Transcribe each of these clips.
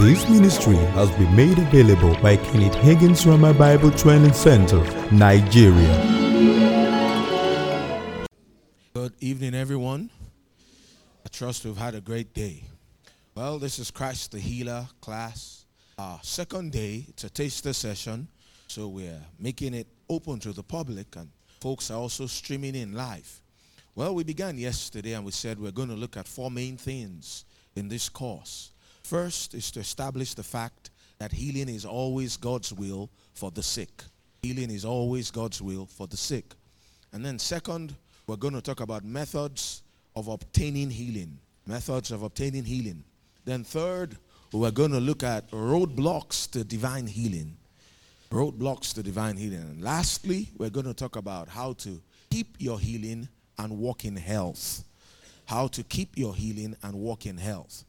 This ministry has been made available by Kenneth Hagin's Rhema Bible Training Center, Nigeria. Good evening, everyone. I trust we've had a great day. Well, this is Christ the Healer class. Our second day, it's a taster session, so we're making it open to the public, and folks are also streaming in live. Well, we began yesterday and we said we're going to look at four main things in this course. First is to establish the fact that healing is always God's will for the sick. Healing is always God's will for the sick. And then, second, we're going to talk about methods of obtaining healing. Methods of obtaining healing. Then, third, we're going to look at roadblocks to divine healing. Roadblocks to divine healing. And lastly, we're going to talk about how to keep your healing and walk in health. How to keep your healing and walk in health.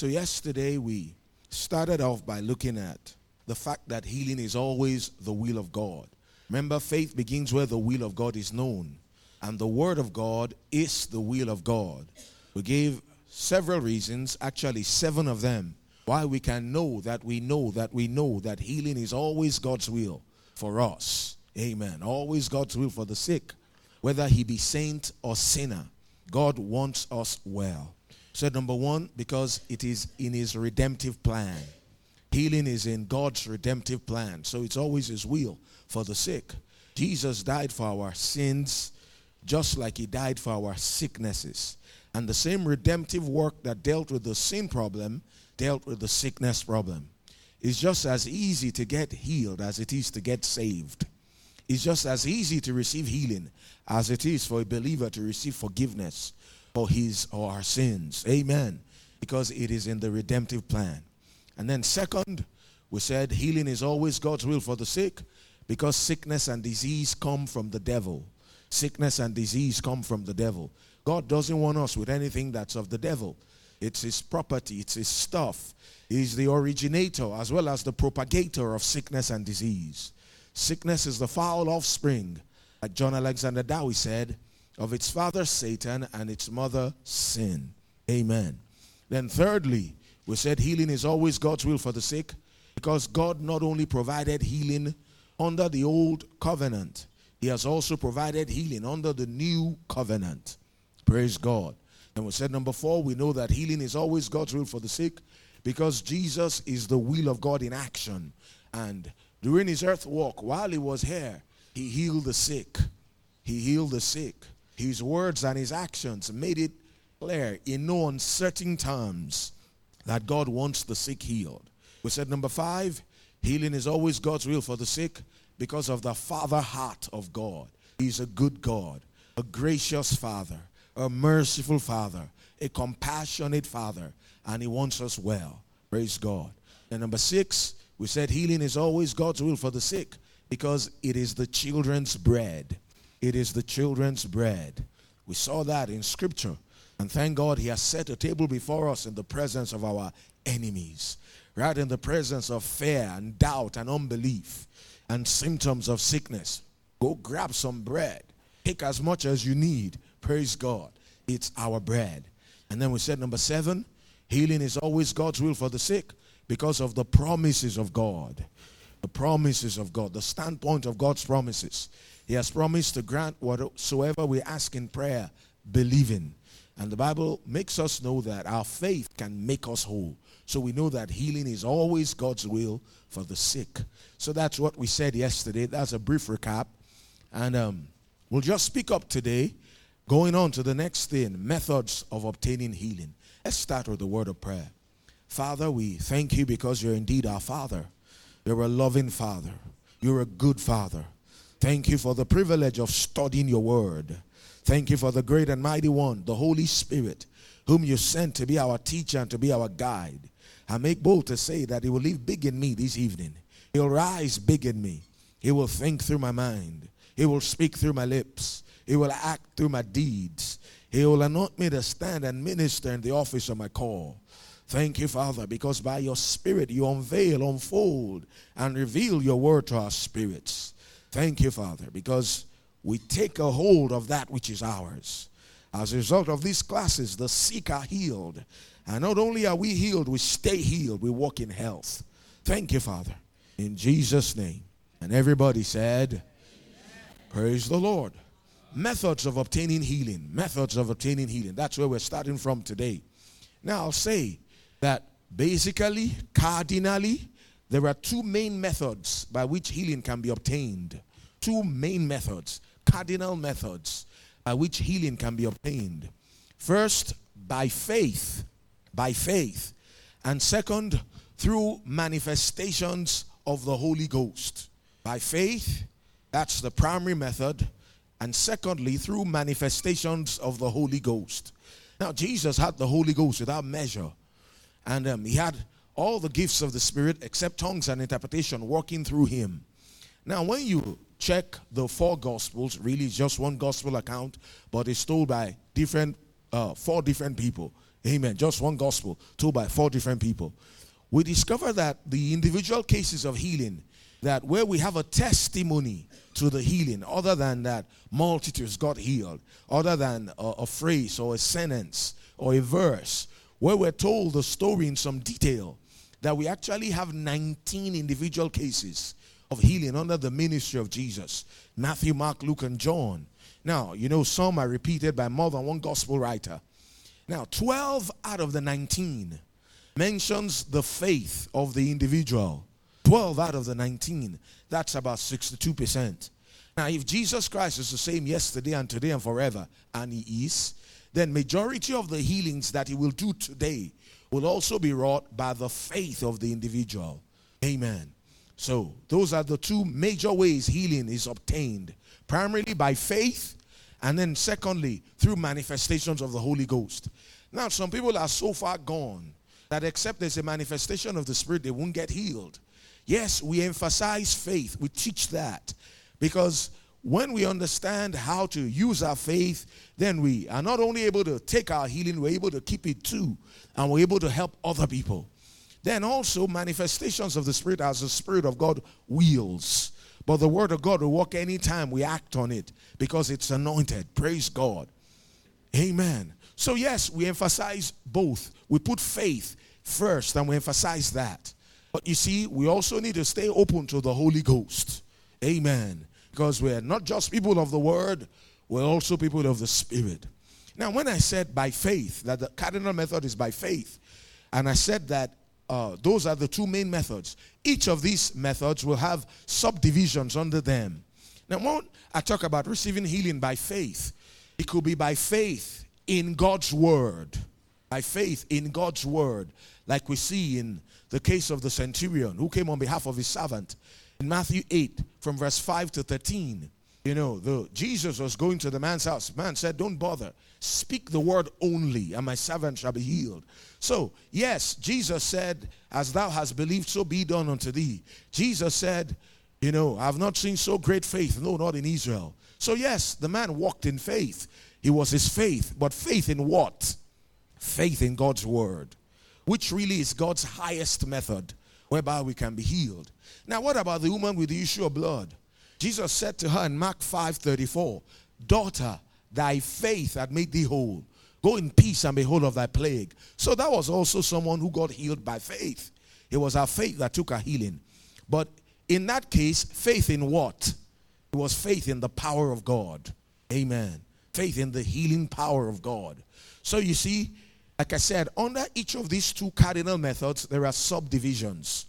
So, yesterday we started off by looking at the fact that healing is always the will of God. Remember, faith begins where the will of God is known, and the Word of God is the will of God. We gave several reasons, actually, seven of them, why we can know that we know that we know that healing is always God's will for us. Amen. Always God's will for the sick, whether he be saint or sinner. God wants us well. Said number one, because it is in his redemptive plan. Healing is in God's redemptive plan. So it's always his will for the sick. Jesus died for our sins just like he died for our sicknesses. And the same redemptive work that dealt with the sin problem dealt with the sickness problem. It's just as easy to get healed as it is to get saved. It's just as easy to receive healing as it is for a believer to receive forgiveness for his or our sins. Amen. Because it is in the redemptive plan. And then, second, we said healing is always God's will for the sick because sickness and disease come from the devil. Sickness and disease come from the devil. God doesn't want us with anything that's of the devil. It's his property, it's his stuff. He's the originator as well as the propagator of sickness and disease. Sickness is the foul offspring, like John Alexander Dowie said, of its father Satan and its mother sin. Amen. Then, thirdly, we said healing is always God's will for the sick because God not only provided healing under the old covenant, He has also provided healing under the new covenant. Praise God. And we said, number four, we know that healing is always God's will for the sick because Jesus is the will of God in action. And during his earth walk, while he was here, he healed the sick. He healed the sick. His words and his actions made it clear in no uncertain terms that God wants the sick healed. We said number five, healing is always God's will for the sick because of the father heart of God. He's a good God, a gracious father, a merciful father, a compassionate father, and he wants us well. Praise God. And number six, we said healing is always God's will for the sick because it is the children's bread. It is the children's bread. We saw that in scripture. And thank God he has set a table before us in the presence of our enemies, right in the presence of fear and doubt and unbelief and symptoms of sickness. Go grab some bread. Take as much as you need. Praise God. It's our bread. And then we said, number seven, healing is always God's will for the sick because of the promises of God. The promises of God, the standpoint of God's promises. He has promised to grant whatsoever we ask in prayer, believing. And the Bible makes us know that our faith can make us whole. So we know that healing is always God's will for the sick. So that's what we said yesterday. That's a brief recap. And um, we'll just speak up today, going on to the next thing methods of obtaining healing. Let's start with the word of prayer. Father, we thank you because you're indeed our Father. You're a loving Father. You're a good Father. Thank you for the privilege of studying your word. Thank you for the great and mighty one, the Holy Spirit, whom you sent to be our teacher and to be our guide. I make bold to say that he will live big in me this evening. He'll rise big in me. He will think through my mind. He will speak through my lips. He will act through my deeds. He will anoint me to stand and minister in the office of my call. Thank you, Father, because by your Spirit you unveil, unfold, and reveal your word to our spirits. Thank you, Father, because we take a hold of that which is ours. As a result of these classes, the sick are healed And not only are we healed, we stay healed. We walk in health. Thank you, Father. In Jesus' name. And everybody said, Amen. Praise the Lord. Methods of obtaining healing. Methods of obtaining healing. That's where we're starting from today. Now, I'll say that basically, cardinally, there are two main methods by which healing can be obtained. Two main methods, cardinal methods by which healing can be obtained. First, by faith, by faith. And second, through manifestations of the Holy Ghost. By faith, that's the primary method. And secondly, through manifestations of the Holy Ghost. Now, Jesus had the Holy Ghost without measure. And um, he had all the gifts of the Spirit except tongues and interpretation working through him. Now, when you check the four Gospels, really just one Gospel account, but it's told by different, uh, four different people. Amen. Just one Gospel told by four different people. We discover that the individual cases of healing, that where we have a testimony to the healing, other than that multitudes got healed, other than a, a phrase or a sentence or a verse, where we're told the story in some detail, that we actually have 19 individual cases of healing under the ministry of Jesus Matthew, Mark, Luke, and John. Now, you know, some are repeated by more than one gospel writer. Now, 12 out of the 19 mentions the faith of the individual. 12 out of the 19, that's about 62%. Now, if Jesus Christ is the same yesterday and today and forever, and he is, then majority of the healings that he will do today will also be wrought by the faith of the individual. Amen. So, those are the two major ways healing is obtained primarily by faith, and then secondly, through manifestations of the Holy Ghost. Now, some people are so far gone that except there's a manifestation of the Spirit, they won't get healed. Yes, we emphasize faith, we teach that because when we understand how to use our faith, then we are not only able to take our healing, we're able to keep it too, and we're able to help other people. Then also manifestations of the Spirit as the Spirit of God wills. But the Word of God will work anytime we act on it because it's anointed. Praise God. Amen. So, yes, we emphasize both. We put faith first and we emphasize that. But you see, we also need to stay open to the Holy Ghost. Amen because we're not just people of the word, we're also people of the spirit. Now, when I said by faith, that the cardinal method is by faith, and I said that uh, those are the two main methods, each of these methods will have subdivisions under them. Now, when I talk about receiving healing by faith, it could be by faith in God's word, by faith in God's word, like we see in the case of the centurion who came on behalf of his servant in Matthew 8, from verse 5 to 13, you know, the, Jesus was going to the man's house. Man said, Don't bother. Speak the word only, and my servant shall be healed. So, yes, Jesus said, As thou hast believed, so be done unto thee. Jesus said, You know, I've not seen so great faith, no, not in Israel. So, yes, the man walked in faith. It was his faith. But faith in what? Faith in God's word, which really is God's highest method whereby we can be healed. Now, what about the woman with the issue of blood? Jesus said to her in Mark 5 34, Daughter, thy faith had made thee whole. Go in peace and be whole of thy plague. So that was also someone who got healed by faith. It was our faith that took her healing. But in that case, faith in what? It was faith in the power of God. Amen. Faith in the healing power of God. So you see, like I said, under each of these two cardinal methods, there are subdivisions.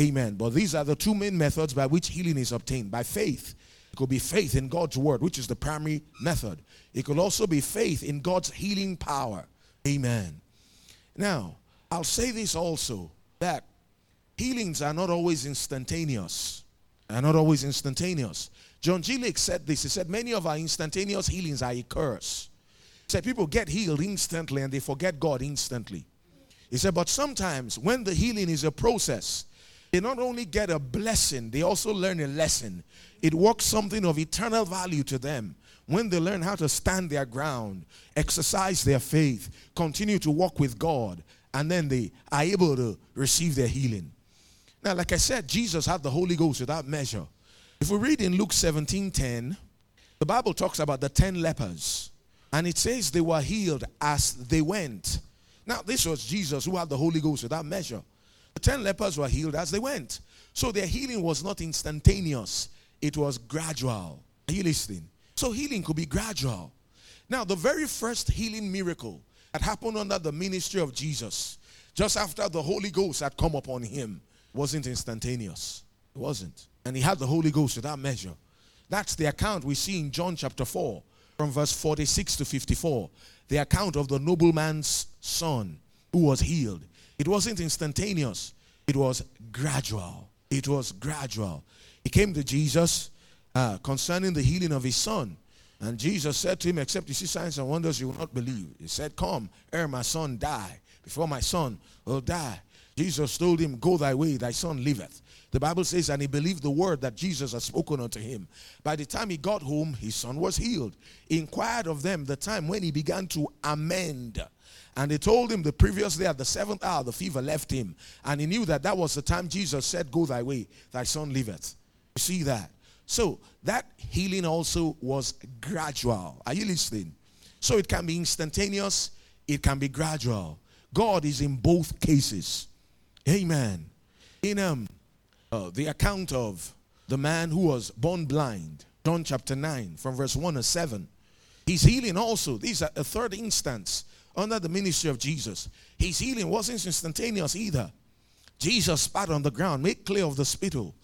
Amen. But these are the two main methods by which healing is obtained by faith. It could be faith in God's word, which is the primary method. It could also be faith in God's healing power. Amen. Now, I'll say this also that healings are not always instantaneous. Are not always instantaneous. John G. Lake said this. He said, Many of our instantaneous healings are a curse. He Said people get healed instantly and they forget God instantly. He said, but sometimes when the healing is a process, they not only get a blessing, they also learn a lesson. It works something of eternal value to them when they learn how to stand their ground, exercise their faith, continue to walk with God, and then they are able to receive their healing. Now, like I said, Jesus had the Holy Ghost without measure. If we read in Luke 17 10, the Bible talks about the 10 lepers. And it says they were healed as they went. Now, this was Jesus who had the Holy Ghost without measure. The ten lepers were healed as they went. So their healing was not instantaneous, it was gradual. Are you listening? So healing could be gradual. Now, the very first healing miracle that happened under the ministry of Jesus, just after the Holy Ghost had come upon him, wasn't instantaneous. It wasn't. And he had the Holy Ghost without measure. That's the account we see in John chapter 4, from verse 46 to 54. The account of the nobleman's son who was healed. It wasn't instantaneous, it was gradual. It was gradual. He came to Jesus uh, concerning the healing of his son. And Jesus said to him, Except you see signs and wonders, you will not believe. He said, Come, ere my son die, before my son will die. Jesus told him, Go thy way, thy son liveth. The Bible says, and he believed the word that Jesus had spoken unto him. By the time he got home, his son was healed. He inquired of them the time when he began to amend. And they told him the previous day at the seventh hour, the fever left him. And he knew that that was the time Jesus said, Go thy way, thy son liveth. You see that? So that healing also was gradual. Are you listening? So it can be instantaneous, it can be gradual. God is in both cases. Amen. In um, uh, the account of the man who was born blind, John chapter 9, from verse 1 to 7, he's healing also. These are a third instance under the ministry of Jesus. His healing wasn't instantaneous either. Jesus spat on the ground, made clear of the spittle,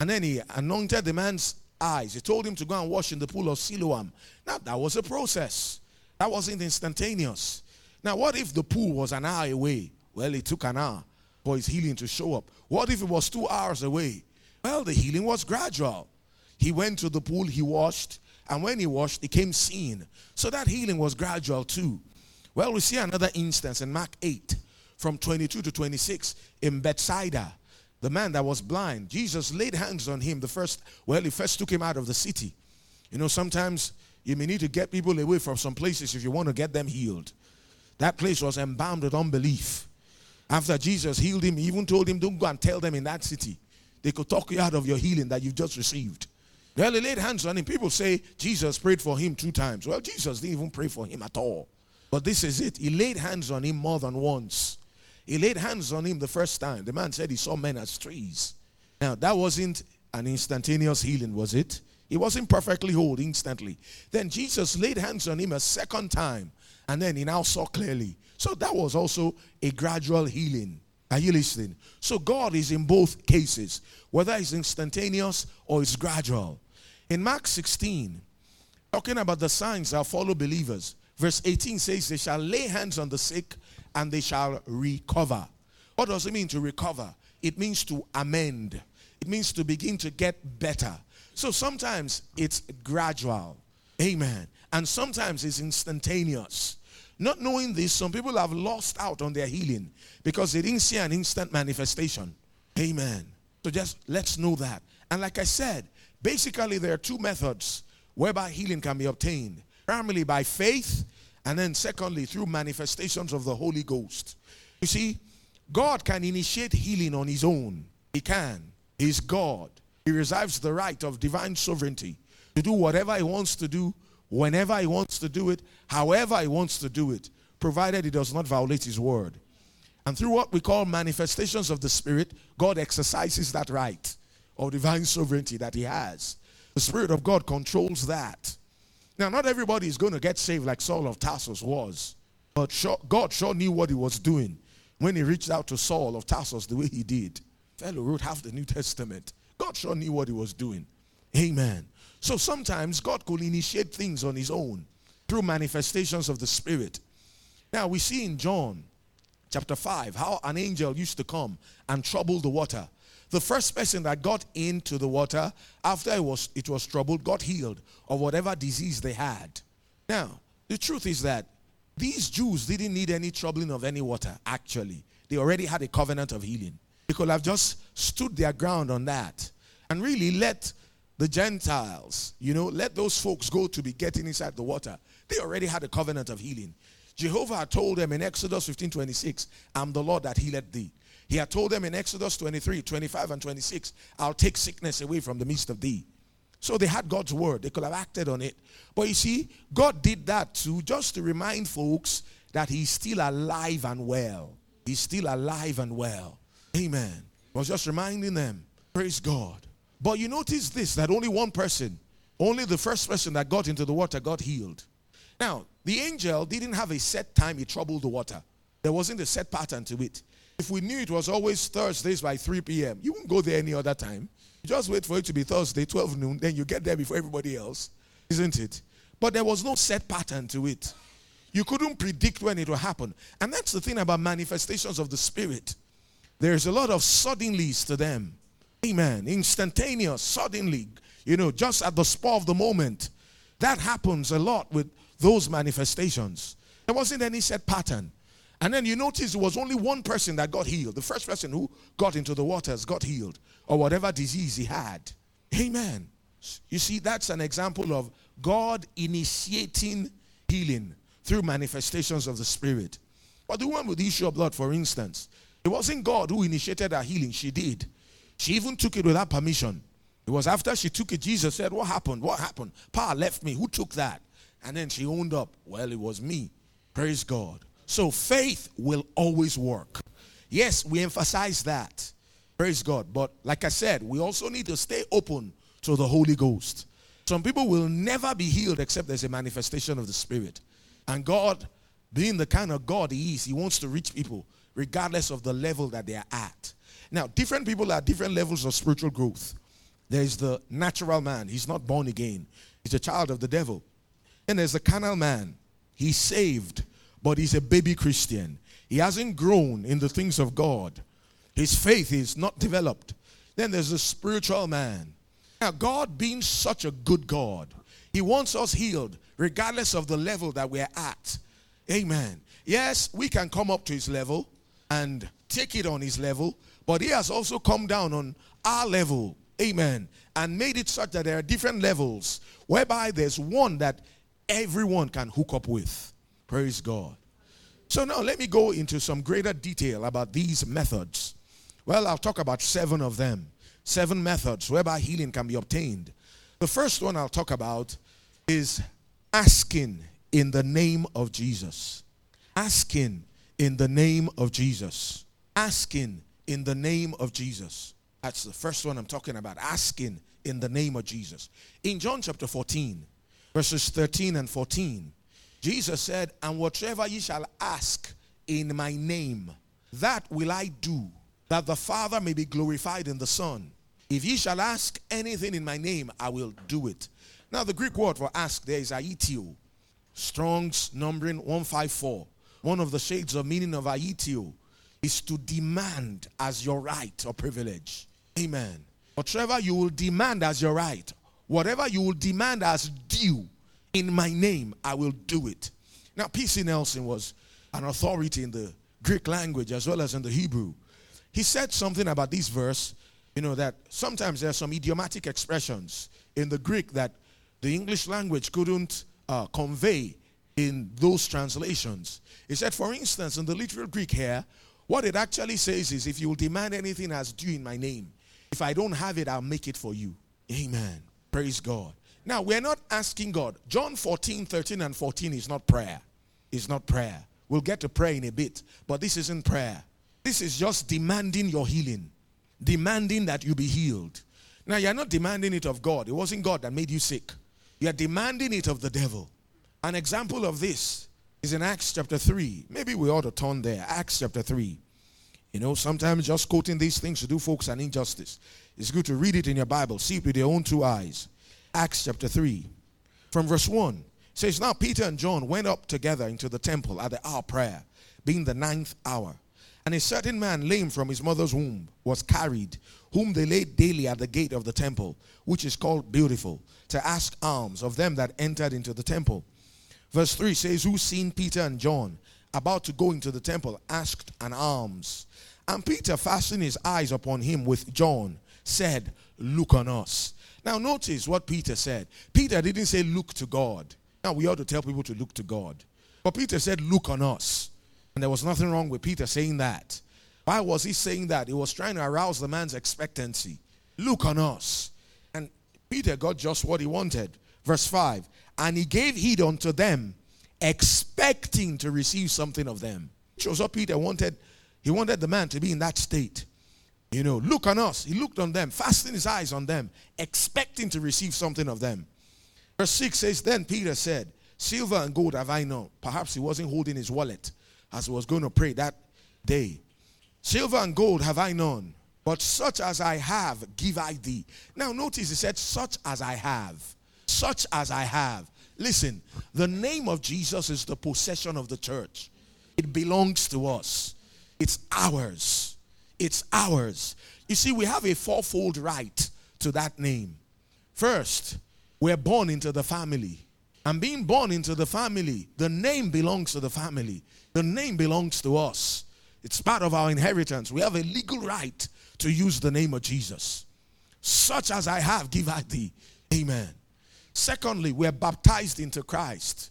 and then he anointed the man's eyes. He told him to go and wash in the pool of Siloam. Now, that was a process, that wasn't instantaneous. Now, what if the pool was an hour away? Well, it took an hour for his healing to show up. What if it was two hours away? Well, the healing was gradual. He went to the pool, he washed, and when he washed, he came seeing. So that healing was gradual too. Well, we see another instance in Mark 8 from 22 to 26 in Bethsaida. The man that was blind, Jesus laid hands on him. The first, well, he first took him out of the city. You know, sometimes you may need to get people away from some places if you want to get them healed. That place was embalmed with unbelief. After Jesus healed him, he even told him, Don't go and tell them in that city. They could talk you out of your healing that you've just received. Well, he laid hands on him. People say Jesus prayed for him two times. Well, Jesus didn't even pray for him at all. But this is it. He laid hands on him more than once. He laid hands on him the first time. The man said he saw men as trees. Now, that wasn't an instantaneous healing, was it? He wasn't perfectly whole instantly. Then Jesus laid hands on him a second time, and then he now saw clearly. So that was also a gradual healing. Are you listening? So God is in both cases, whether it's instantaneous or it's gradual. In Mark 16, talking about the signs that follow believers, verse 18 says, They shall lay hands on the sick and they shall recover. What does it mean to recover? It means to amend, it means to begin to get better. So sometimes it's gradual. Amen. And sometimes it's instantaneous. Not knowing this, some people have lost out on their healing because they didn't see an instant manifestation. Amen. So just let's know that. And like I said, basically there are two methods whereby healing can be obtained. Primarily by faith, and then secondly through manifestations of the Holy Ghost. You see, God can initiate healing on his own. He can. He's God. He reserves the right of divine sovereignty to do whatever he wants to do whenever he wants to do it, however he wants to do it, provided he does not violate his word. And through what we call manifestations of the Spirit, God exercises that right of divine sovereignty that he has. The Spirit of God controls that. Now, not everybody is going to get saved like Saul of Tarsus was, but sure, God sure knew what he was doing when he reached out to Saul of Tarsus the way he did. Fellow wrote half the New Testament. God sure knew what he was doing. Amen. So sometimes God could initiate things on his own through manifestations of the Spirit. Now we see in John chapter 5 how an angel used to come and trouble the water. The first person that got into the water after it was, it was troubled got healed of whatever disease they had. Now, the truth is that these Jews didn't need any troubling of any water, actually. They already had a covenant of healing. They could have just stood their ground on that and really let the Gentiles, you know, let those folks go to be getting inside the water. They already had a covenant of healing. Jehovah had told them in Exodus 15 26, I'm the Lord that healeth thee. He had told them in Exodus 23 25 and 26, I'll take sickness away from the midst of thee. So they had God's word, they could have acted on it. But you see, God did that too, just to remind folks that he's still alive and well. He's still alive and well. Amen. Was just reminding them, praise God. But you notice this that only one person, only the first person that got into the water got healed. Now, the angel didn't have a set time he troubled the water, there wasn't a set pattern to it. If we knew it was always Thursdays by 3 p.m., you wouldn't go there any other time. You just wait for it to be Thursday, 12 noon, then you get there before everybody else, isn't it? But there was no set pattern to it. You couldn't predict when it will happen. And that's the thing about manifestations of the Spirit. There's a lot of suddenlies to them. Amen. Instantaneous, suddenly, you know, just at the spur of the moment. That happens a lot with those manifestations. There wasn't any set pattern. And then you notice it was only one person that got healed. The first person who got into the waters got healed, or whatever disease he had. Amen. You see, that's an example of God initiating healing through manifestations of the Spirit. But the one with the issue of blood, for instance, it wasn't God who initiated her healing, she did. She even took it without permission. It was after she took it, Jesus said, What happened? What happened? Power left me. Who took that? And then she owned up, Well, it was me. Praise God. So faith will always work. Yes, we emphasize that. Praise God. But like I said, we also need to stay open to the Holy Ghost. Some people will never be healed except there's a manifestation of the Spirit. And God, being the kind of God He is, He wants to reach people regardless of the level that they are at. Now, different people are different levels of spiritual growth. There's the natural man, he's not born again, he's a child of the devil. And there's the carnal man, he's saved, but he's a baby Christian. He hasn't grown in the things of God, his faith is not developed. Then there's the spiritual man. Now, God being such a good God, he wants us healed regardless of the level that we're at. Amen. Yes, we can come up to his level and take it on his level, but he has also come down on our level. Amen. And made it such that there are different levels whereby there's one that everyone can hook up with. Praise God. So now let me go into some greater detail about these methods. Well, I'll talk about seven of them. Seven methods whereby healing can be obtained. The first one I'll talk about is asking in the name of Jesus. Asking in the name of Jesus. Asking in the name of Jesus. That's the first one I'm talking about. Asking in the name of Jesus. In John chapter 14, verses 13 and 14, Jesus said, And whatever ye shall ask in my name, that will I do, that the Father may be glorified in the Son. If ye shall ask anything in my name, I will do it. Now, the Greek word for ask there is aiteo. Strong's numbering 154. One of the shades of meaning of aiteo is to demand as your right or privilege. Amen. Whatever you will demand as your right, whatever you will demand as due in my name, I will do it. Now, P.C. Nelson was an authority in the Greek language as well as in the Hebrew. He said something about this verse, you know, that sometimes there are some idiomatic expressions in the Greek that the English language couldn't uh, convey in those translations. He said, for instance, in the literal Greek here, what it actually says is, if you will demand anything as due in my name, if I don't have it, I'll make it for you. Amen. Praise God. Now, we're not asking God. John 14, 13, and 14 is not prayer. It's not prayer. We'll get to prayer in a bit, but this isn't prayer. This is just demanding your healing, demanding that you be healed. Now, you're not demanding it of God. It wasn't God that made you sick. You're demanding it of the devil. An example of this is in Acts chapter 3. Maybe we ought to turn there. Acts chapter 3. You know, sometimes just quoting these things to do folks an injustice. It's good to read it in your Bible, see it with your own two eyes. Acts chapter 3, from verse 1 says, Now Peter and John went up together into the temple at the hour prayer, being the ninth hour. And a certain man, lame from his mother's womb, was carried, whom they laid daily at the gate of the temple, which is called Beautiful, to ask alms of them that entered into the temple. Verse 3 says, Who seen Peter and John about to go into the temple asked an alms. And Peter, fastened his eyes upon him with John, said, Look on us. Now, notice what Peter said. Peter didn't say, Look to God. Now, we ought to tell people to look to God. But Peter said, Look on us. And there was nothing wrong with Peter saying that. Why was he saying that? He was trying to arouse the man's expectancy. Look on us. And Peter got just what he wanted. Verse 5 And he gave heed unto them expecting to receive something of them. Shows up Peter wanted he wanted the man to be in that state. You know, look on us. He looked on them, fastening his eyes on them, expecting to receive something of them. Verse 6 says, Then Peter said, Silver and gold have I none. Perhaps he wasn't holding his wallet as he was going to pray that day. Silver and gold have I none, but such as I have give I thee. Now notice he said, Such as I have. Such as I have. Listen, the name of Jesus is the possession of the church, it belongs to us, it's ours. It's ours. You see, we have a fourfold right to that name. First, we're born into the family. And being born into the family, the name belongs to the family. The name belongs to us. It's part of our inheritance. We have a legal right to use the name of Jesus. Such as I have, give I thee. Amen. Secondly, we're baptized into Christ.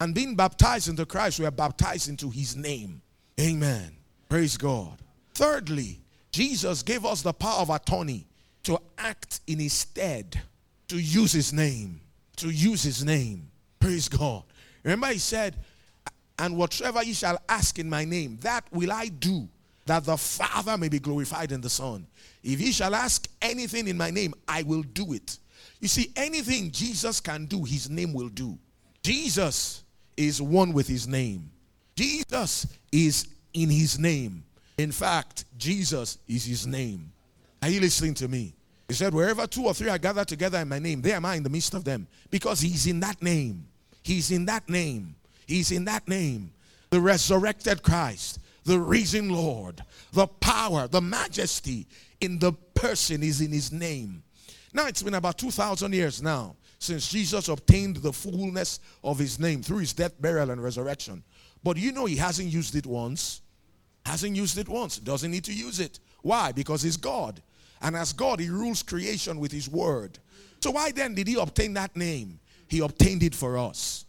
And being baptized into Christ, we are baptized into his name. Amen. Praise God. Thirdly, Jesus gave us the power of attorney to act in his stead, to use his name, to use his name. Praise God. Remember, he said, And whatsoever ye shall ask in my name, that will I do, that the Father may be glorified in the Son. If ye shall ask anything in my name, I will do it. You see, anything Jesus can do, his name will do. Jesus is one with his name. Jesus is in his name. In fact, Jesus is his name. Are you listening to me? He said, Wherever two or three are gathered together in my name, there am I in the midst of them. Because he's in that name. He's in that name. He's in that name. The resurrected Christ, the risen Lord, the power, the majesty in the person is in his name. Now it's been about 2,000 years now since Jesus obtained the fullness of his name through his death, burial, and resurrection. But you know he hasn't used it once. Hasn't used it once. Doesn't need to use it. Why? Because he's God. And as God, he rules creation with his word. So why then did he obtain that name? He obtained it for us.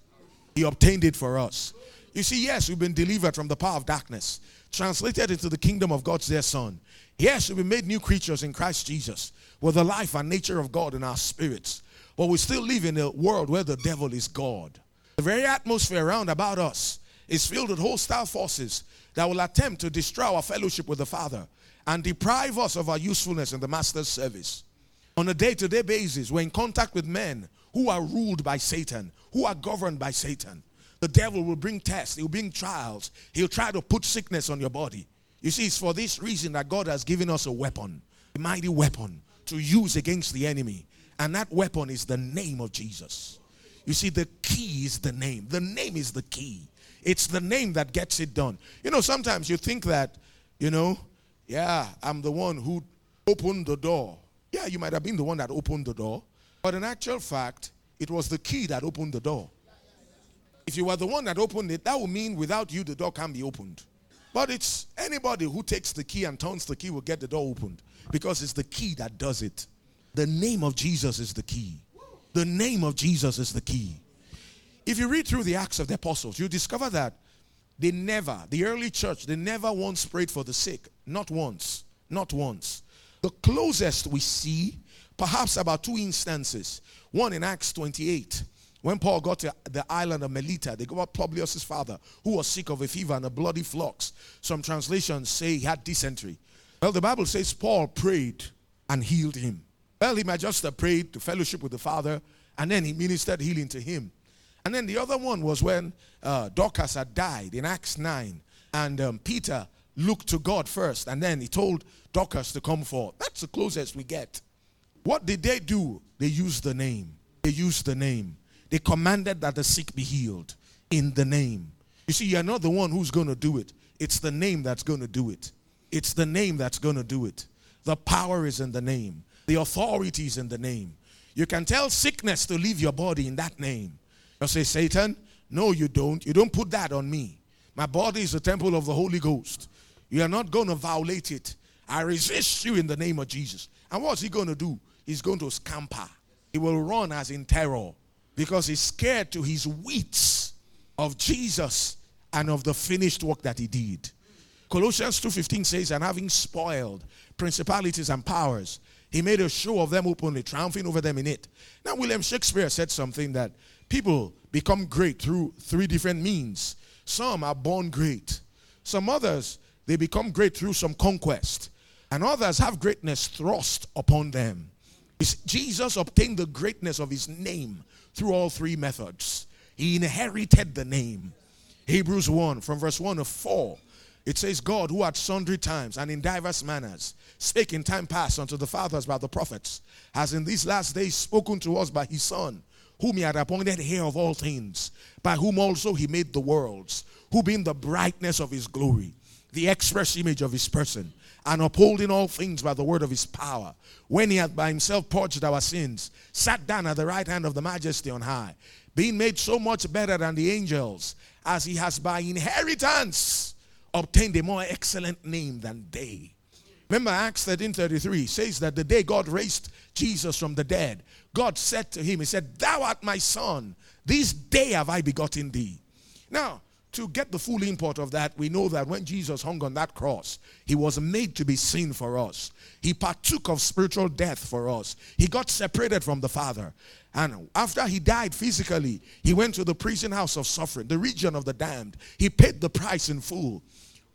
He obtained it for us. You see, yes, we've been delivered from the power of darkness, translated into the kingdom of God's dear Son. Yes, been made new creatures in Christ Jesus with the life and nature of God in our spirits. But we still live in a world where the devil is God. The very atmosphere around about us is filled with hostile forces that will attempt to destroy our fellowship with the Father and deprive us of our usefulness in the Master's service. On a day to day basis, we're in contact with men who are ruled by Satan, who are governed by Satan. The devil will bring tests, he'll bring trials, he'll try to put sickness on your body. You see, it's for this reason that God has given us a weapon, a mighty weapon to use against the enemy. And that weapon is the name of Jesus. You see, the key is the name. The name is the key. It's the name that gets it done. You know, sometimes you think that, you know, yeah, I'm the one who opened the door. Yeah, you might have been the one that opened the door. But in actual fact, it was the key that opened the door. If you were the one that opened it, that would mean without you, the door can't be opened. But it's anybody who takes the key and turns the key will get the door opened because it's the key that does it. The name of Jesus is the key. The name of Jesus is the key. If you read through the Acts of the Apostles, you discover that they never, the early church, they never once prayed for the sick. Not once. Not once. The closest we see, perhaps about two instances. One in Acts 28, when Paul got to the island of Melita, they got Publius' father, who was sick of a fever and a bloody flux. Some translations say he had dysentery. Well, the Bible says Paul prayed and healed him. Well, he might just have prayed to fellowship with the Father, and then he ministered healing to him. And then the other one was when uh, Dorcas had died in Acts 9. And um, Peter looked to God first. And then he told Dorcas to come forth. That's the closest we get. What did they do? They used the name. They used the name. They commanded that the sick be healed in the name. You see, you're not the one who's going to do it. It's the name that's going to do it. It's the name that's going to do it. The power is in the name. The authority is in the name. You can tell sickness to leave your body in that name. You say, Satan, no, you don't. You don't put that on me. My body is the temple of the Holy Ghost. You are not going to violate it. I resist you in the name of Jesus. And what's he going to do? He's going to scamper. He will run as in terror because he's scared to his wits of Jesus and of the finished work that he did. Colossians 2:15 says, "And having spoiled principalities and powers, He made a show of them openly, triumphing over them in it. Now, William Shakespeare said something that people become great through three different means. Some are born great, some others, they become great through some conquest, and others have greatness thrust upon them. Jesus obtained the greatness of his name through all three methods. He inherited the name. Hebrews 1 from verse 1 to 4. It says, God, who at sundry times and in diverse manners spake in time past unto the fathers by the prophets, has in these last days spoken to us by his Son, whom he had appointed heir of all things, by whom also he made the worlds, who being the brightness of his glory, the express image of his person, and upholding all things by the word of his power, when he had by himself purged our sins, sat down at the right hand of the majesty on high, being made so much better than the angels, as he has by inheritance obtained a more excellent name than they. Remember Acts 13:33 says that the day God raised Jesus from the dead, God said to him, He said, Thou art my son, this day have I begotten thee. Now, to get the full import of that, we know that when Jesus hung on that cross, he was made to be sin for us. He partook of spiritual death for us. He got separated from the Father. And after he died physically, he went to the prison house of suffering, the region of the damned. He paid the price in full.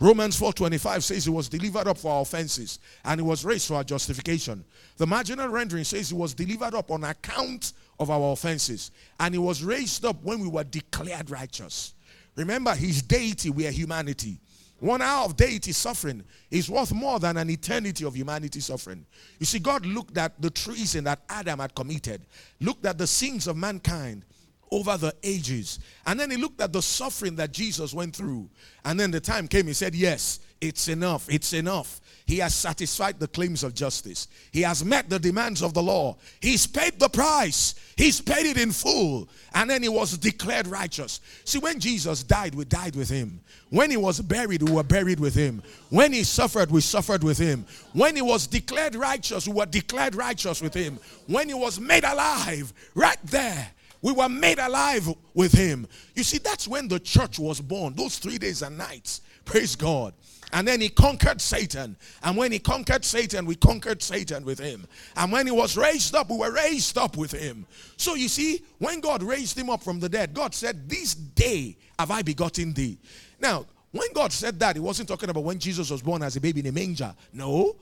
Romans 4:25 says he was delivered up for our offenses and he was raised for our justification. The marginal rendering says he was delivered up on account of our offenses and he was raised up when we were declared righteous. Remember his deity we are humanity. One hour of deity suffering is worth more than an eternity of humanity suffering. You see, God looked at the treason that Adam had committed, looked at the sins of mankind, over the ages. And then he looked at the suffering that Jesus went through. And then the time came, he said, Yes, it's enough. It's enough. He has satisfied the claims of justice. He has met the demands of the law. He's paid the price. He's paid it in full. And then he was declared righteous. See, when Jesus died, we died with him. When he was buried, we were buried with him. When he suffered, we suffered with him. When he was declared righteous, we were declared righteous with him. When he was made alive, right there, we were made alive with him. You see, that's when the church was born, those three days and nights. Praise God. And then he conquered Satan. And when he conquered Satan, we conquered Satan with him. And when he was raised up, we were raised up with him. So you see, when God raised him up from the dead, God said, This day have I begotten thee. Now, when God said that, he wasn't talking about when Jesus was born as a baby in a manger. No,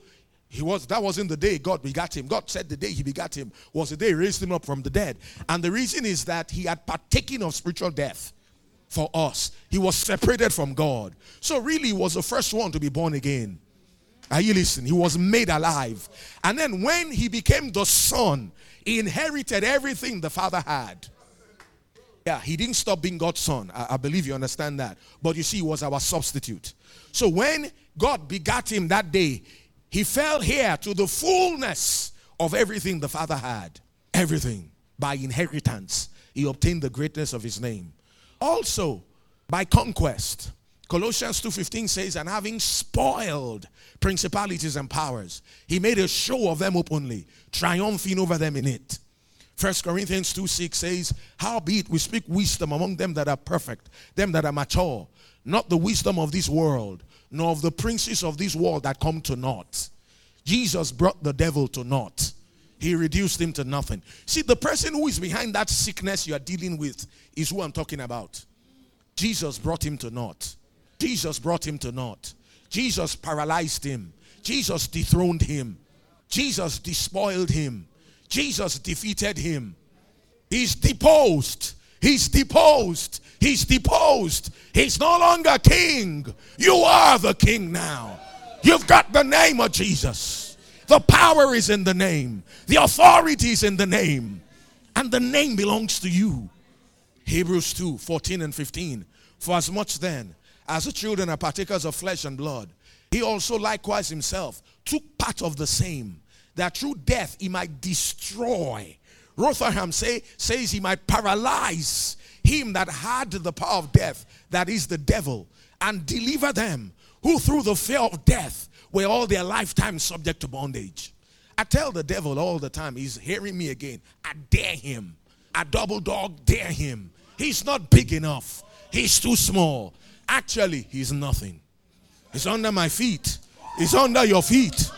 he was that wasn't the day God begat him. God said the day he begat him was the day he raised him up from the dead. And the reason is that he had partaken of spiritual death for us. He was separated from God. So really he was the first one to be born again. Are you listening? He was made alive. And then when he became the son, he inherited everything the father had. Yeah, he didn't stop being God's son. I, I, believe you understand that. But you see, he was our substitute. So when God begat him that day, he fell here to the fullness of everything the Father had. Everything. By inheritance, he obtained the greatness of his name. Also, by conquest. Colossians 2:15 says, "And having spoiled principalities and powers, he made a show of them openly, triumphing over them in it." 1 Corinthians 2 6 says, Howbeit we speak wisdom among them that are perfect, them that are mature, not the wisdom of this world, nor of the princes of this world that come to naught. Jesus brought the devil to naught. He reduced him to nothing. See, the person who is behind that sickness you are dealing with is who I'm talking about. Jesus brought him to naught. Jesus brought him to naught. Jesus paralyzed him. Jesus dethroned him. Jesus despoiled him. Jesus defeated him. He's deposed. He's deposed. He's deposed. He's no longer king. You are the king now. You've got the name of Jesus. The power is in the name, the authority is in the name, and the name belongs to you. Hebrews 2 14 and 15. For as much then as the children are partakers of flesh and blood, he also likewise himself took part of the same, that through death he might destroy. Rotherham say, says he might paralyze him that had the power of death, that is the devil, and deliver them who through the fear of death were all their lifetime subject to bondage. I tell the devil all the time, he's hearing me again. I dare him. I double dog dare him. He's not big enough. He's too small. Actually, he's nothing. He's under my feet. He's under your feet.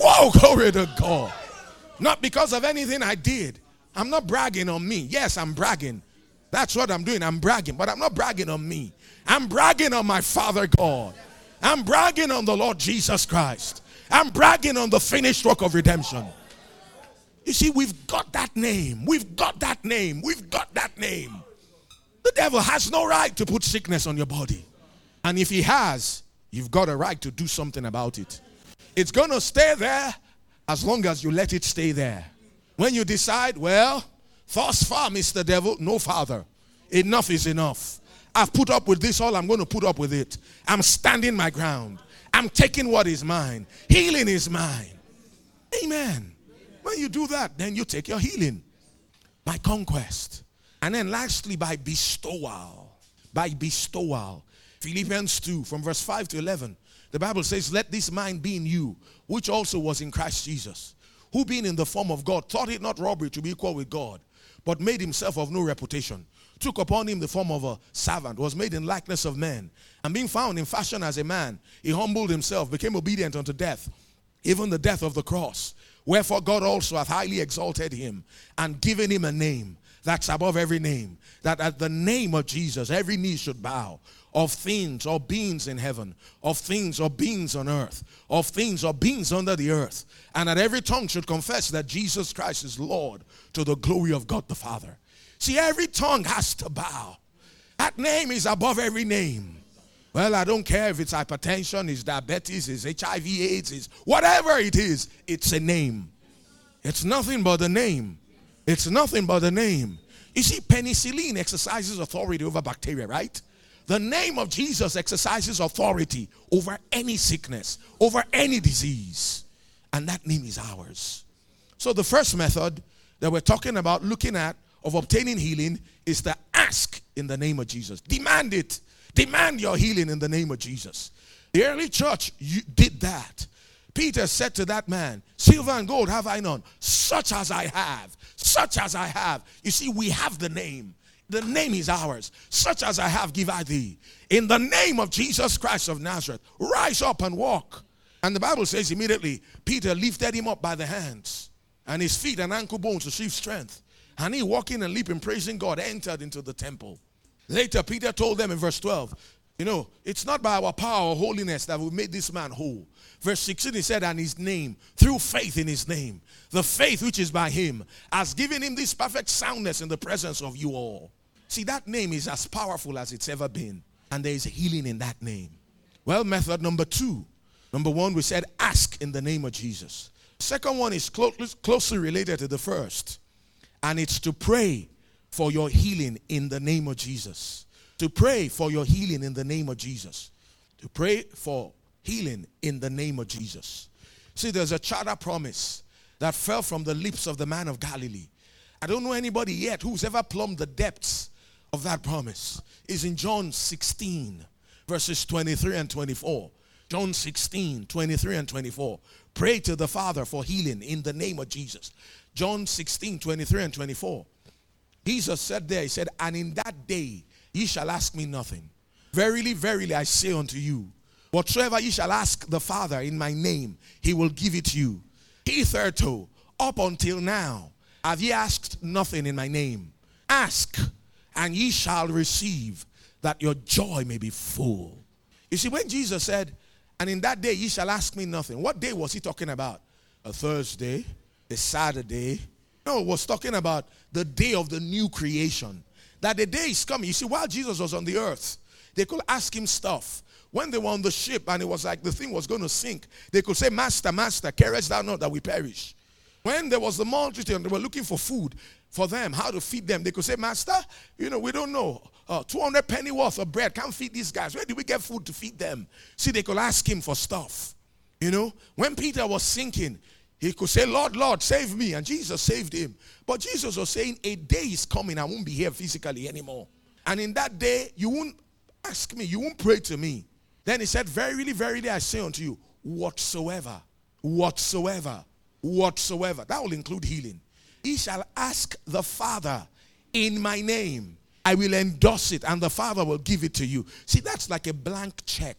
Whoa, glory to God. Not because of anything I did. I'm not bragging on me. Yes, I'm bragging. That's what I'm doing. I'm bragging, but I'm not bragging on me. I'm bragging on my Father God. I'm bragging on the Lord Jesus Christ. I'm bragging on the finished work of redemption. You see, we've got that name. We've got that name. We've got that name. The devil has no right to put sickness on your body. And if he has, you've got a right to do something about it. It's going to stay there as long as you let it stay there. When you decide, well, thus far, Mr. Devil, no father. Enough is enough. I've put up with this, all I'm going to put up with it. I'm standing my ground. I'm taking what is mine. Healing is mine. Amen. When you do that, then you take your healing by conquest. And then lastly, by bestowal. By bestowal. Philippians 2, from verse 5 to 11. The Bible says, Let this mind be in you, which also was in Christ Jesus, who being in the form of God, thought it not robbery to be equal with God, but made himself of no reputation, took upon him the form of a servant, was made in likeness of men, and being found in fashion as a man, he humbled himself, became obedient unto death, even the death of the cross. Wherefore God also hath highly exalted him and given him a name that's above every name, that at the name of Jesus every knee should bow of things or beings in heaven, of things or beings on earth, of things or beings under the earth, and that every tongue should confess that Jesus Christ is Lord to the glory of God the Father. See, every tongue has to bow. That name is above every name. Well, I don't care if it's hypertension, it's diabetes, it's HIV, AIDS, it's whatever it is, it's a name. It's nothing but a name. It's nothing but a name. You see, penicillin exercises authority over bacteria, right? The name of Jesus exercises authority over any sickness, over any disease. And that name is ours. So, the first method that we're talking about looking at of obtaining healing is to ask in the name of Jesus. Demand it. Demand your healing in the name of Jesus. The early church did that. Peter said to that man, Silver and gold have I none, such as I have, such as I have. You see, we have the name. The name is ours. Such as I have, give I thee. In the name of Jesus Christ of Nazareth, rise up and walk. And the Bible says immediately, Peter lifted him up by the hands, and his feet and ankle bones received strength. And he, walking and leaping, praising God, entered into the temple. Later, Peter told them in verse 12, you know, it's not by our power or holiness that we made this man whole. Verse 16, he said, and his name, through faith in his name, the faith which is by him, has given him this perfect soundness in the presence of you all. See, that name is as powerful as it's ever been. And there is healing in that name. Well, method number two. Number one, we said ask in the name of Jesus. Second one is clo- closely related to the first. And it's to pray for your healing in the name of Jesus. To pray for your healing in the name of Jesus. To pray for healing in the name of Jesus. See, there's a charter promise that fell from the lips of the man of Galilee. I don't know anybody yet who's ever plumbed the depths of that promise is in John 16, verses 23 and 24. John 16, 23 and 24. Pray to the Father for healing in the name of Jesus. John 16, 23 and 24. Jesus said there, He said, And in that day ye shall ask me nothing. Verily, verily, I say unto you, whatsoever ye shall ask the Father in my name, he will give it you. Hitherto, up until now, have ye asked nothing in my name? Ask and ye shall receive that your joy may be full. You see, when Jesus said, and in that day ye shall ask me nothing, what day was he talking about? A Thursday, a Saturday? No, was talking about the day of the new creation. That the day is coming. You see, while Jesus was on the earth, they could ask him stuff. When they were on the ship and it was like the thing was going to sink, they could say, Master, Master, carest thou not that we perish? When there was the multitude and they were looking for food, for them, how to feed them. They could say, Master, you know, we don't know. Uh, 200 penny worth of bread can't feed these guys. Where do we get food to feed them? See, they could ask him for stuff. You know, when Peter was sinking, he could say, Lord, Lord, save me. And Jesus saved him. But Jesus was saying, A day is coming, I won't be here physically anymore. And in that day, you won't ask me, you won't pray to me. Then he said, Verily, verily, I say unto you, whatsoever, whatsoever, whatsoever. That will include healing he shall ask the Father in my name. I will endorse it and the Father will give it to you. See, that's like a blank check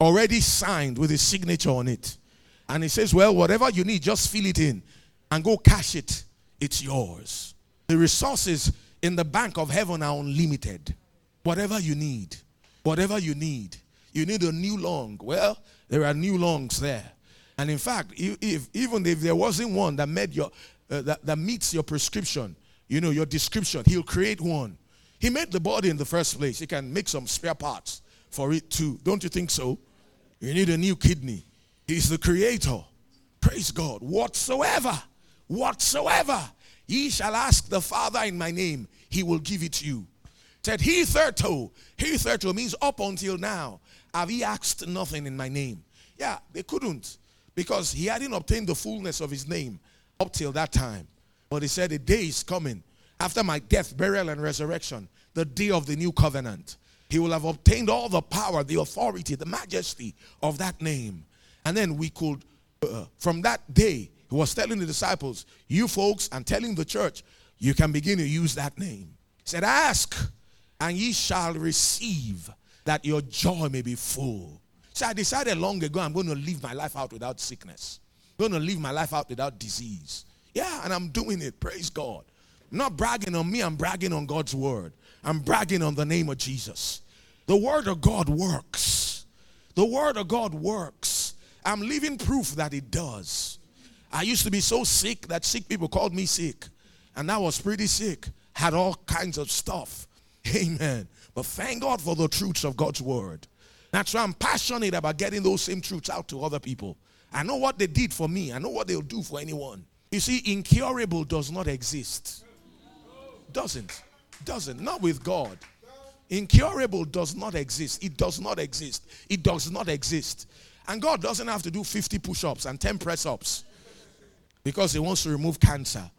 already signed with his signature on it. And he says, Well, whatever you need, just fill it in and go cash it, it's yours. The resources in the bank of heaven are unlimited. Whatever you need, whatever you need. You need a new lung. Well, there are new lungs there. And in fact, if, even if there wasn't one that met your uh, that, that meets your prescription, you know, your description, he'll create one. He made the body in the first place. He can make some spare parts for it too. Don't you think so? You need a new kidney. He's the creator. Praise God. Whatsoever, whatsoever ye shall ask the Father in my name, he will give it to you. Said hitherto. Hitherto means up until now. Have he asked nothing in my name? Yeah, they couldn't because he hadn't obtained the fullness of his name up till that time. But he said, A day is coming after my death, burial, and resurrection, the day of the new covenant. He will have obtained all the power, the authority, the majesty of that name. And then we could, uh, from that day, he was telling the disciples, You folks, and telling the church, you can begin to use that name. He said, Ask, and ye shall receive, that your joy may be full. So I decided long ago I'm going to live my life out without sickness. I'm going to live my life out without disease. Yeah, and I'm doing it. Praise God. I'm not bragging on me, I'm bragging on God's word. I'm bragging on the name of Jesus. The word of God works. The word of God works. I'm living proof that it does. I used to be so sick that sick people called me sick. And I was pretty sick. Had all kinds of stuff. Amen. But thank God for the truths of God's word. That's why I'm passionate about getting those same truths out to other people. I know what they did for me, I know what they'll do for anyone. You see, incurable does not exist. Doesn't. Doesn't. Not with God. Incurable does not exist. It does not exist. It does not exist. And God doesn't have to do 50 push ups and 10 press ups because He wants to remove cancer.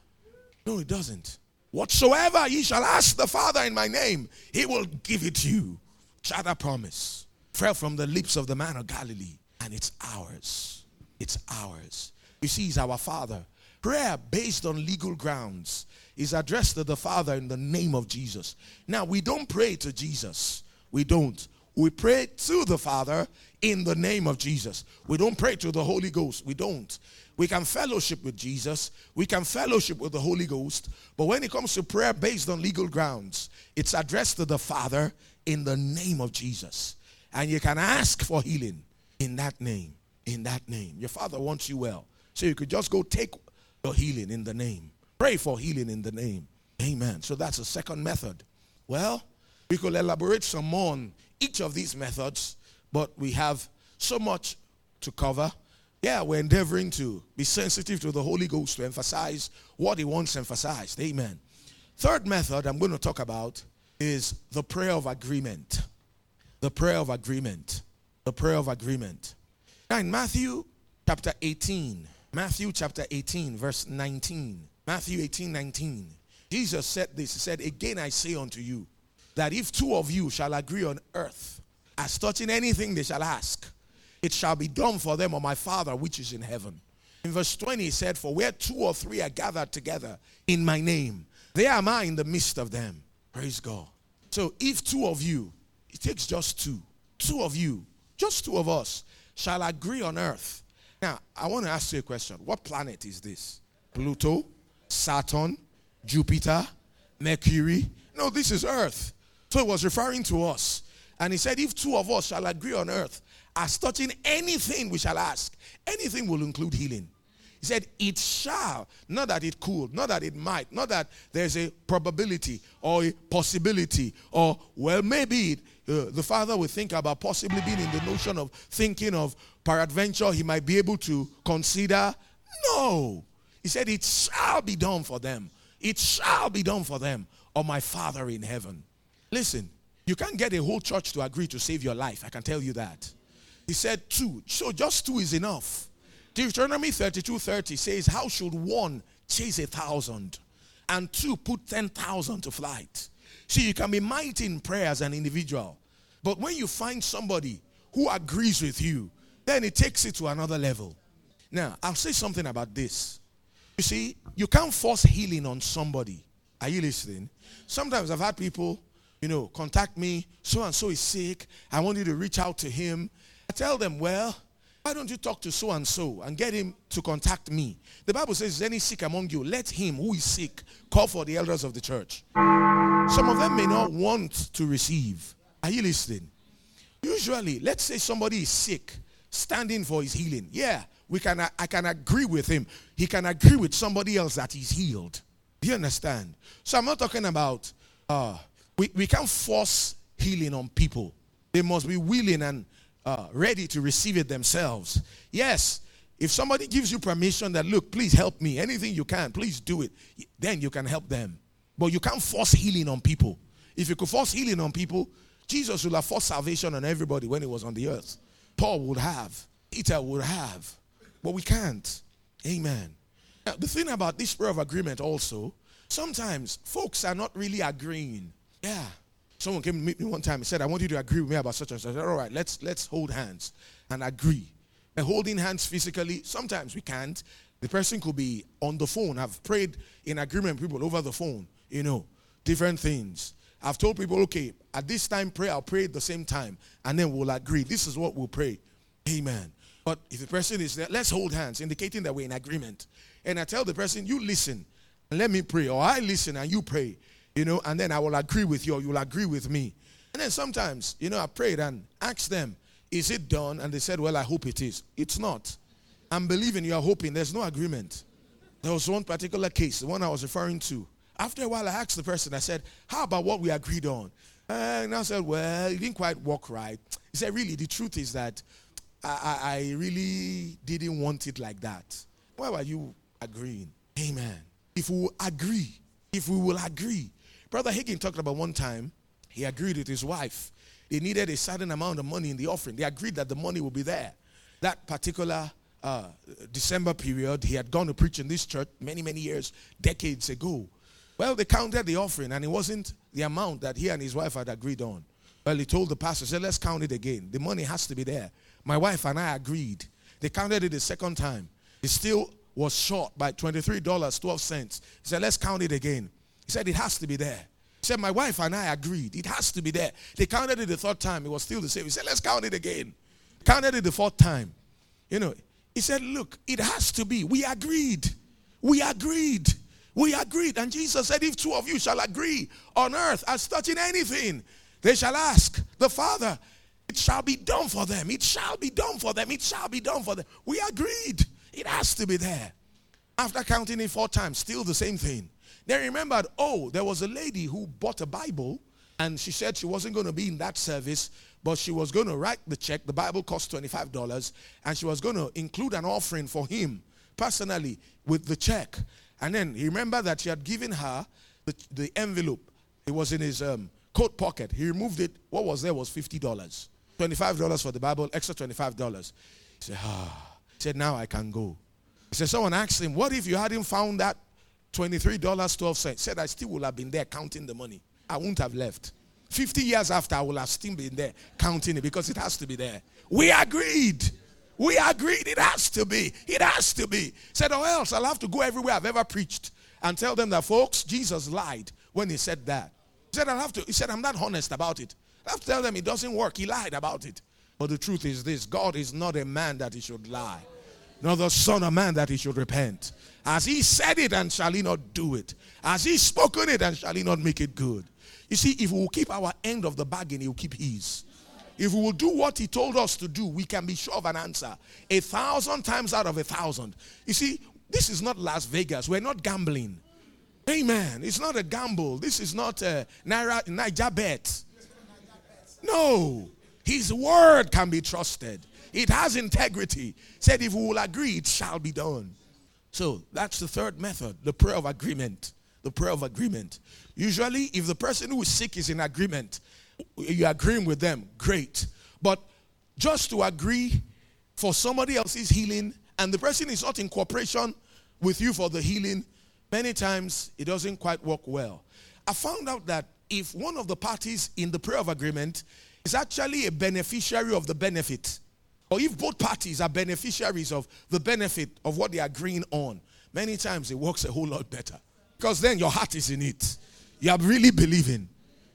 No, He doesn't. Whatsoever ye shall ask the Father in my name, He will give it to you. I promise? fell from the lips of the man of Galilee, and it's ours. It's ours. You see, he's our Father. Prayer based on legal grounds is addressed to the Father in the name of Jesus. Now, we don't pray to Jesus. We don't. We pray to the Father in the name of Jesus. We don't pray to the Holy Ghost. We don't. We can fellowship with Jesus. We can fellowship with the Holy Ghost. But when it comes to prayer based on legal grounds, it's addressed to the Father in the name of Jesus. And you can ask for healing in that name. In that name. Your father wants you well. So you could just go take your healing in the name. Pray for healing in the name. Amen. So that's a second method. Well, we could elaborate some more on each of these methods, but we have so much to cover. Yeah, we're endeavoring to be sensitive to the Holy Ghost to emphasize what He wants emphasized. Amen. Third method I'm going to talk about is the prayer of agreement. The prayer of agreement. The prayer of agreement. Now in Matthew chapter 18, Matthew chapter 18, verse 19. Matthew 18, 19. Jesus said this. He said, Again I say unto you, that if two of you shall agree on earth, as touching anything they shall ask, it shall be done for them of my Father which is in heaven. In verse 20, he said, For where two or three are gathered together in my name, there am I in the midst of them. Praise God. So if two of you it takes just two. Two of you, just two of us, shall agree on earth. Now, I want to ask you a question. What planet is this? Pluto, Saturn, Jupiter, Mercury? No, this is earth. So it was referring to us. And he said, if two of us shall agree on earth, as touching anything we shall ask, anything will include healing. He said, It shall, not that it could, not that it might, not that there's a probability or a possibility, or, well, maybe it, uh, the father will think about possibly being in the notion of thinking of peradventure he might be able to consider. No. He said, It shall be done for them. It shall be done for them, or my Father in heaven. Listen, you can't get a whole church to agree to save your life. I can tell you that. He said two. So just two is enough. Deuteronomy 32 30 says, How should one chase a thousand and two put 10,000 to flight? See, you can be mighty in prayer as an individual, but when you find somebody who agrees with you, then it takes it to another level. Now, I'll say something about this. You see, you can't force healing on somebody. Are you listening? Sometimes I've had people, you know, contact me, so and so is sick. I want you to reach out to him. I tell them, well, Why don't you talk to so and so and get him to contact me? The Bible says, Is any sick among you? Let him who is sick call for the elders of the church. Some of them may not want to receive. Are you listening? Usually, let's say somebody is sick, standing for his healing. Yeah, we can I can agree with him. He can agree with somebody else that he's healed. Do you understand? So I'm not talking about uh, we, we can't force healing on people. They must be willing and uh, ready to receive it themselves. Yes, if somebody gives you permission that, look, please help me, anything you can, please do it, then you can help them. But you can't force healing on people. If you could force healing on people, Jesus would have forced salvation on everybody when he was on the earth. Paul would have, Peter would have, but we can't. Amen. Now, the thing about this prayer of agreement also, sometimes folks are not really agreeing. Yeah. Someone came to meet me one time and said, I want you to agree with me about such and such. Said, All right, let's let's hold hands and agree. And holding hands physically, sometimes we can't. The person could be on the phone. I've prayed in agreement people over the phone, you know, different things. I've told people, okay, at this time pray, I'll pray at the same time, and then we'll agree. This is what we'll pray. Amen. But if the person is there, let's hold hands, indicating that we're in agreement. And I tell the person, you listen and let me pray, or I listen and you pray you know, and then I will agree with you or you'll agree with me. And then sometimes, you know, I prayed and asked them, is it done? And they said, well, I hope it is. It's not. I'm believing you are hoping. There's no agreement. There was one particular case, the one I was referring to. After a while, I asked the person, I said, how about what we agreed on? And I said, well, it didn't quite work right. He said, really, the truth is that I, I, I really didn't want it like that. Why were you agreeing? Amen. If we will agree, if we will agree, Brother Hagin talked about one time, he agreed with his wife. They needed a certain amount of money in the offering. They agreed that the money would be there. That particular uh, December period, he had gone to preach in this church many, many years, decades ago. Well, they counted the offering, and it wasn't the amount that he and his wife had agreed on. Well, he told the pastor, said, let's count it again. The money has to be there. My wife and I agreed. They counted it the second time. It still was short by $23.12. He said, let's count it again. He said, It has to be there. He said, My wife and I agreed. It has to be there. They counted it the third time. It was still the same. He said, Let's count it again. Counted it the fourth time. You know, he said, Look, it has to be. We agreed. We agreed. We agreed. And Jesus said, If two of you shall agree on earth as touching anything, they shall ask the Father. It shall be done for them. It shall be done for them. It shall be done for them. We agreed. It has to be there. After counting it four times, still the same thing. They remembered, oh, there was a lady who bought a Bible and she said she wasn't going to be in that service, but she was going to write the check. The Bible cost $25 and she was going to include an offering for him personally with the check. And then he remembered that she had given her the, the envelope. It was in his um, coat pocket. He removed it. What was there was $50. $25 for the Bible, extra $25. He said, ah. He said, now I can go. He said, someone asked him, what if you hadn't found that $23.12. Said I still would have been there counting the money. I wouldn't have left. 50 years after, I will have still been there counting it because it has to be there. We agreed. We agreed. It has to be. It has to be. Said, or else I'll have to go everywhere I've ever preached and tell them that, folks, Jesus lied when he said that. He said, I'll have to. He said, I'm not honest about it. I have to tell them it doesn't work. He lied about it. But the truth is this God is not a man that he should lie nor the Son of Man that he should repent. As he said it, and shall he not do it? As he spoken it, and shall he not make it good? You see, if we will keep our end of the bargain, he will keep his. If we will do what he told us to do, we can be sure of an answer. A thousand times out of a thousand. You see, this is not Las Vegas. We're not gambling. Amen. It's not a gamble. This is not a Naira, Naija bet. No. His word can be trusted. It has integrity. Said, if we will agree, it shall be done. So that's the third method, the prayer of agreement. The prayer of agreement. Usually, if the person who is sick is in agreement, you're agreeing with them, great. But just to agree for somebody else's healing and the person is not in cooperation with you for the healing, many times it doesn't quite work well. I found out that if one of the parties in the prayer of agreement is actually a beneficiary of the benefit, or if both parties are beneficiaries of the benefit of what they are agreeing on, many times it works a whole lot better. Because then your heart is in it. You are really believing.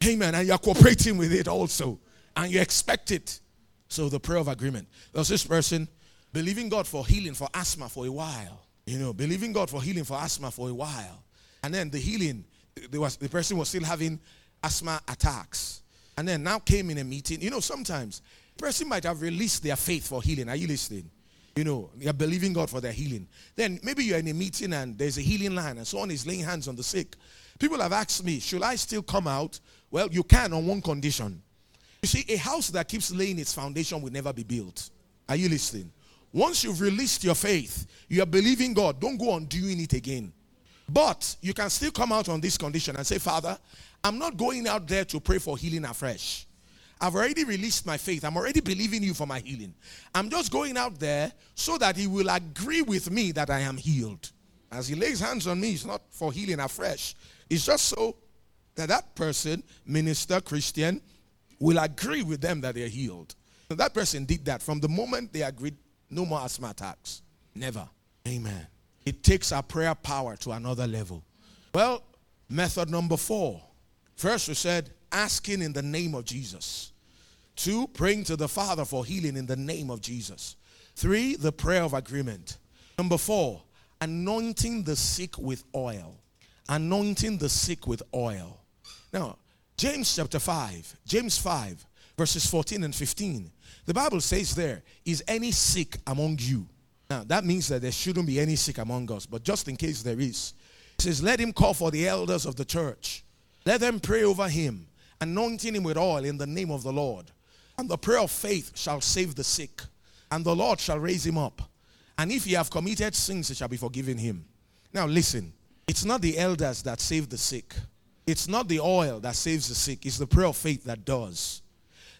Amen. And you're cooperating with it also. And you expect it. So the prayer of agreement. There's this person, believing God for healing for asthma for a while. You know, believing God for healing for asthma for a while. And then the healing, there was, the person was still having asthma attacks. And then now came in a meeting. You know, sometimes person might have released their faith for healing. Are you listening? You know, you're believing God for their healing. Then maybe you're in a meeting and there's a healing line and someone is laying hands on the sick. People have asked me, should I still come out? Well, you can on one condition. You see, a house that keeps laying its foundation will never be built. Are you listening? Once you've released your faith, you are believing God, don't go on doing it again. But you can still come out on this condition and say, Father, I'm not going out there to pray for healing afresh. I've already released my faith. I'm already believing you for my healing. I'm just going out there so that he will agree with me that I am healed. As he lays hands on me, it's not for healing afresh. It's just so that that person, minister, Christian, will agree with them that they're healed. that person did that from the moment they agreed, no more asthma attacks. Never. Amen. It takes our prayer power to another level. Well, method number four. First, we said asking in the name of Jesus. Two, praying to the Father for healing in the name of Jesus. Three, the prayer of agreement. Number four, anointing the sick with oil. Anointing the sick with oil. Now, James chapter 5, James 5, verses 14 and 15. The Bible says there, is any sick among you? Now, that means that there shouldn't be any sick among us, but just in case there is, it says, let him call for the elders of the church. Let them pray over him, anointing him with oil in the name of the Lord. And the prayer of faith shall save the sick, and the Lord shall raise him up. And if he have committed sins, it shall be forgiven him. Now, listen, it's not the elders that save the sick, it's not the oil that saves the sick, it's the prayer of faith that does.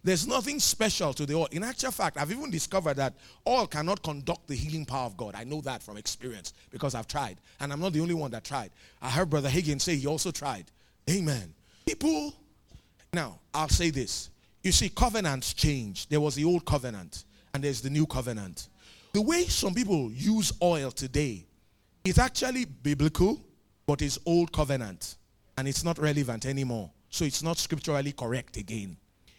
There's nothing special to the oil. In actual fact, I've even discovered that oil cannot conduct the healing power of God. I know that from experience because I've tried. And I'm not the only one that tried. I heard Brother Hagin say he also tried. Amen. People, now I'll say this. You see, covenants change. There was the old covenant and there's the new covenant. The way some people use oil today is actually biblical, but it's old covenant and it's not relevant anymore. So it's not scripturally correct again.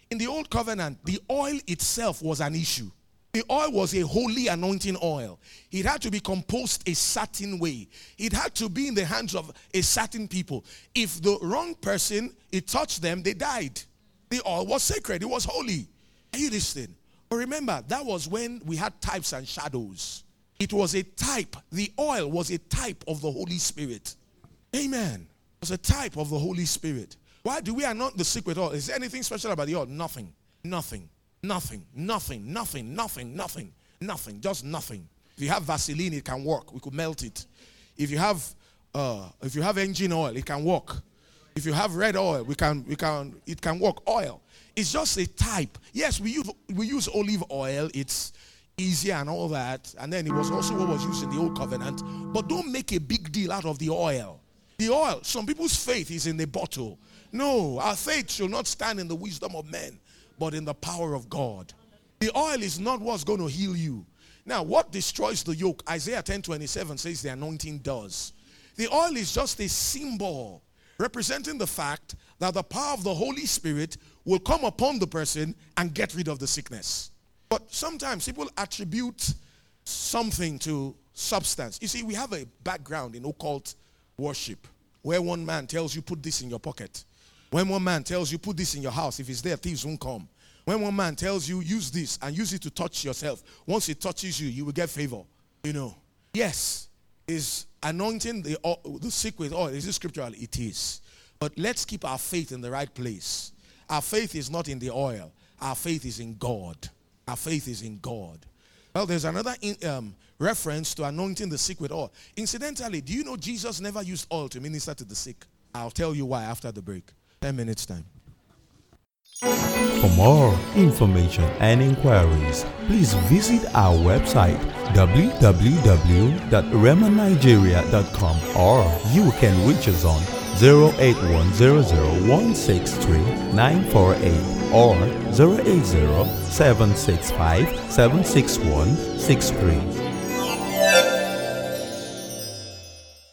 In the old covenant, the oil itself was an issue. The oil was a holy anointing oil. It had to be composed a certain way. It had to be in the hands of a certain people. If the wrong person, it touched them, they died. The oil was sacred, it was holy. Are you listening? But remember, that was when we had types and shadows. It was a type. The oil was a type of the Holy Spirit. Amen. It was a type of the Holy Spirit. Why do we anoint the secret oil? Is there anything special about the oil? Nothing. Nothing. Nothing. Nothing. Nothing. Nothing. Nothing. Nothing. Just nothing. If you have Vaseline, it can work. We could melt it. If you have uh, if you have engine oil, it can work. If you have red oil, we can we can it can work. Oil. It's just a type. Yes, we use we use olive oil. It's easier and all that. And then it was also what was used in the old covenant. But don't make a big deal out of the oil. The oil, some people's faith is in the bottle. No, our faith should not stand in the wisdom of men, but in the power of God. The oil is not what's going to heal you. Now, what destroys the yoke? Isaiah 10 27 says the anointing does. The oil is just a symbol representing the fact that the power of the Holy Spirit will come upon the person and get rid of the sickness. But sometimes people attribute something to substance. You see, we have a background in occult worship where one man tells you, put this in your pocket. When one man tells you, put this in your house, if it's there, thieves won't come. When one man tells you, use this and use it to touch yourself, once it touches you, you will get favor. You know. Yes, is anointing the, the sick with oil. Is it scriptural? It is. But let's keep our faith in the right place. Our faith is not in the oil, our faith is in God. Our faith is in God. Well, there's another in, um, reference to anointing the sick with oil. Incidentally, do you know Jesus never used oil to minister to the sick? I'll tell you why after the break. 10 minutes time. For more information and inquiries, please visit our website www.rhemanigeria.com or you can reach us on 08100163948 or 080 765 76163.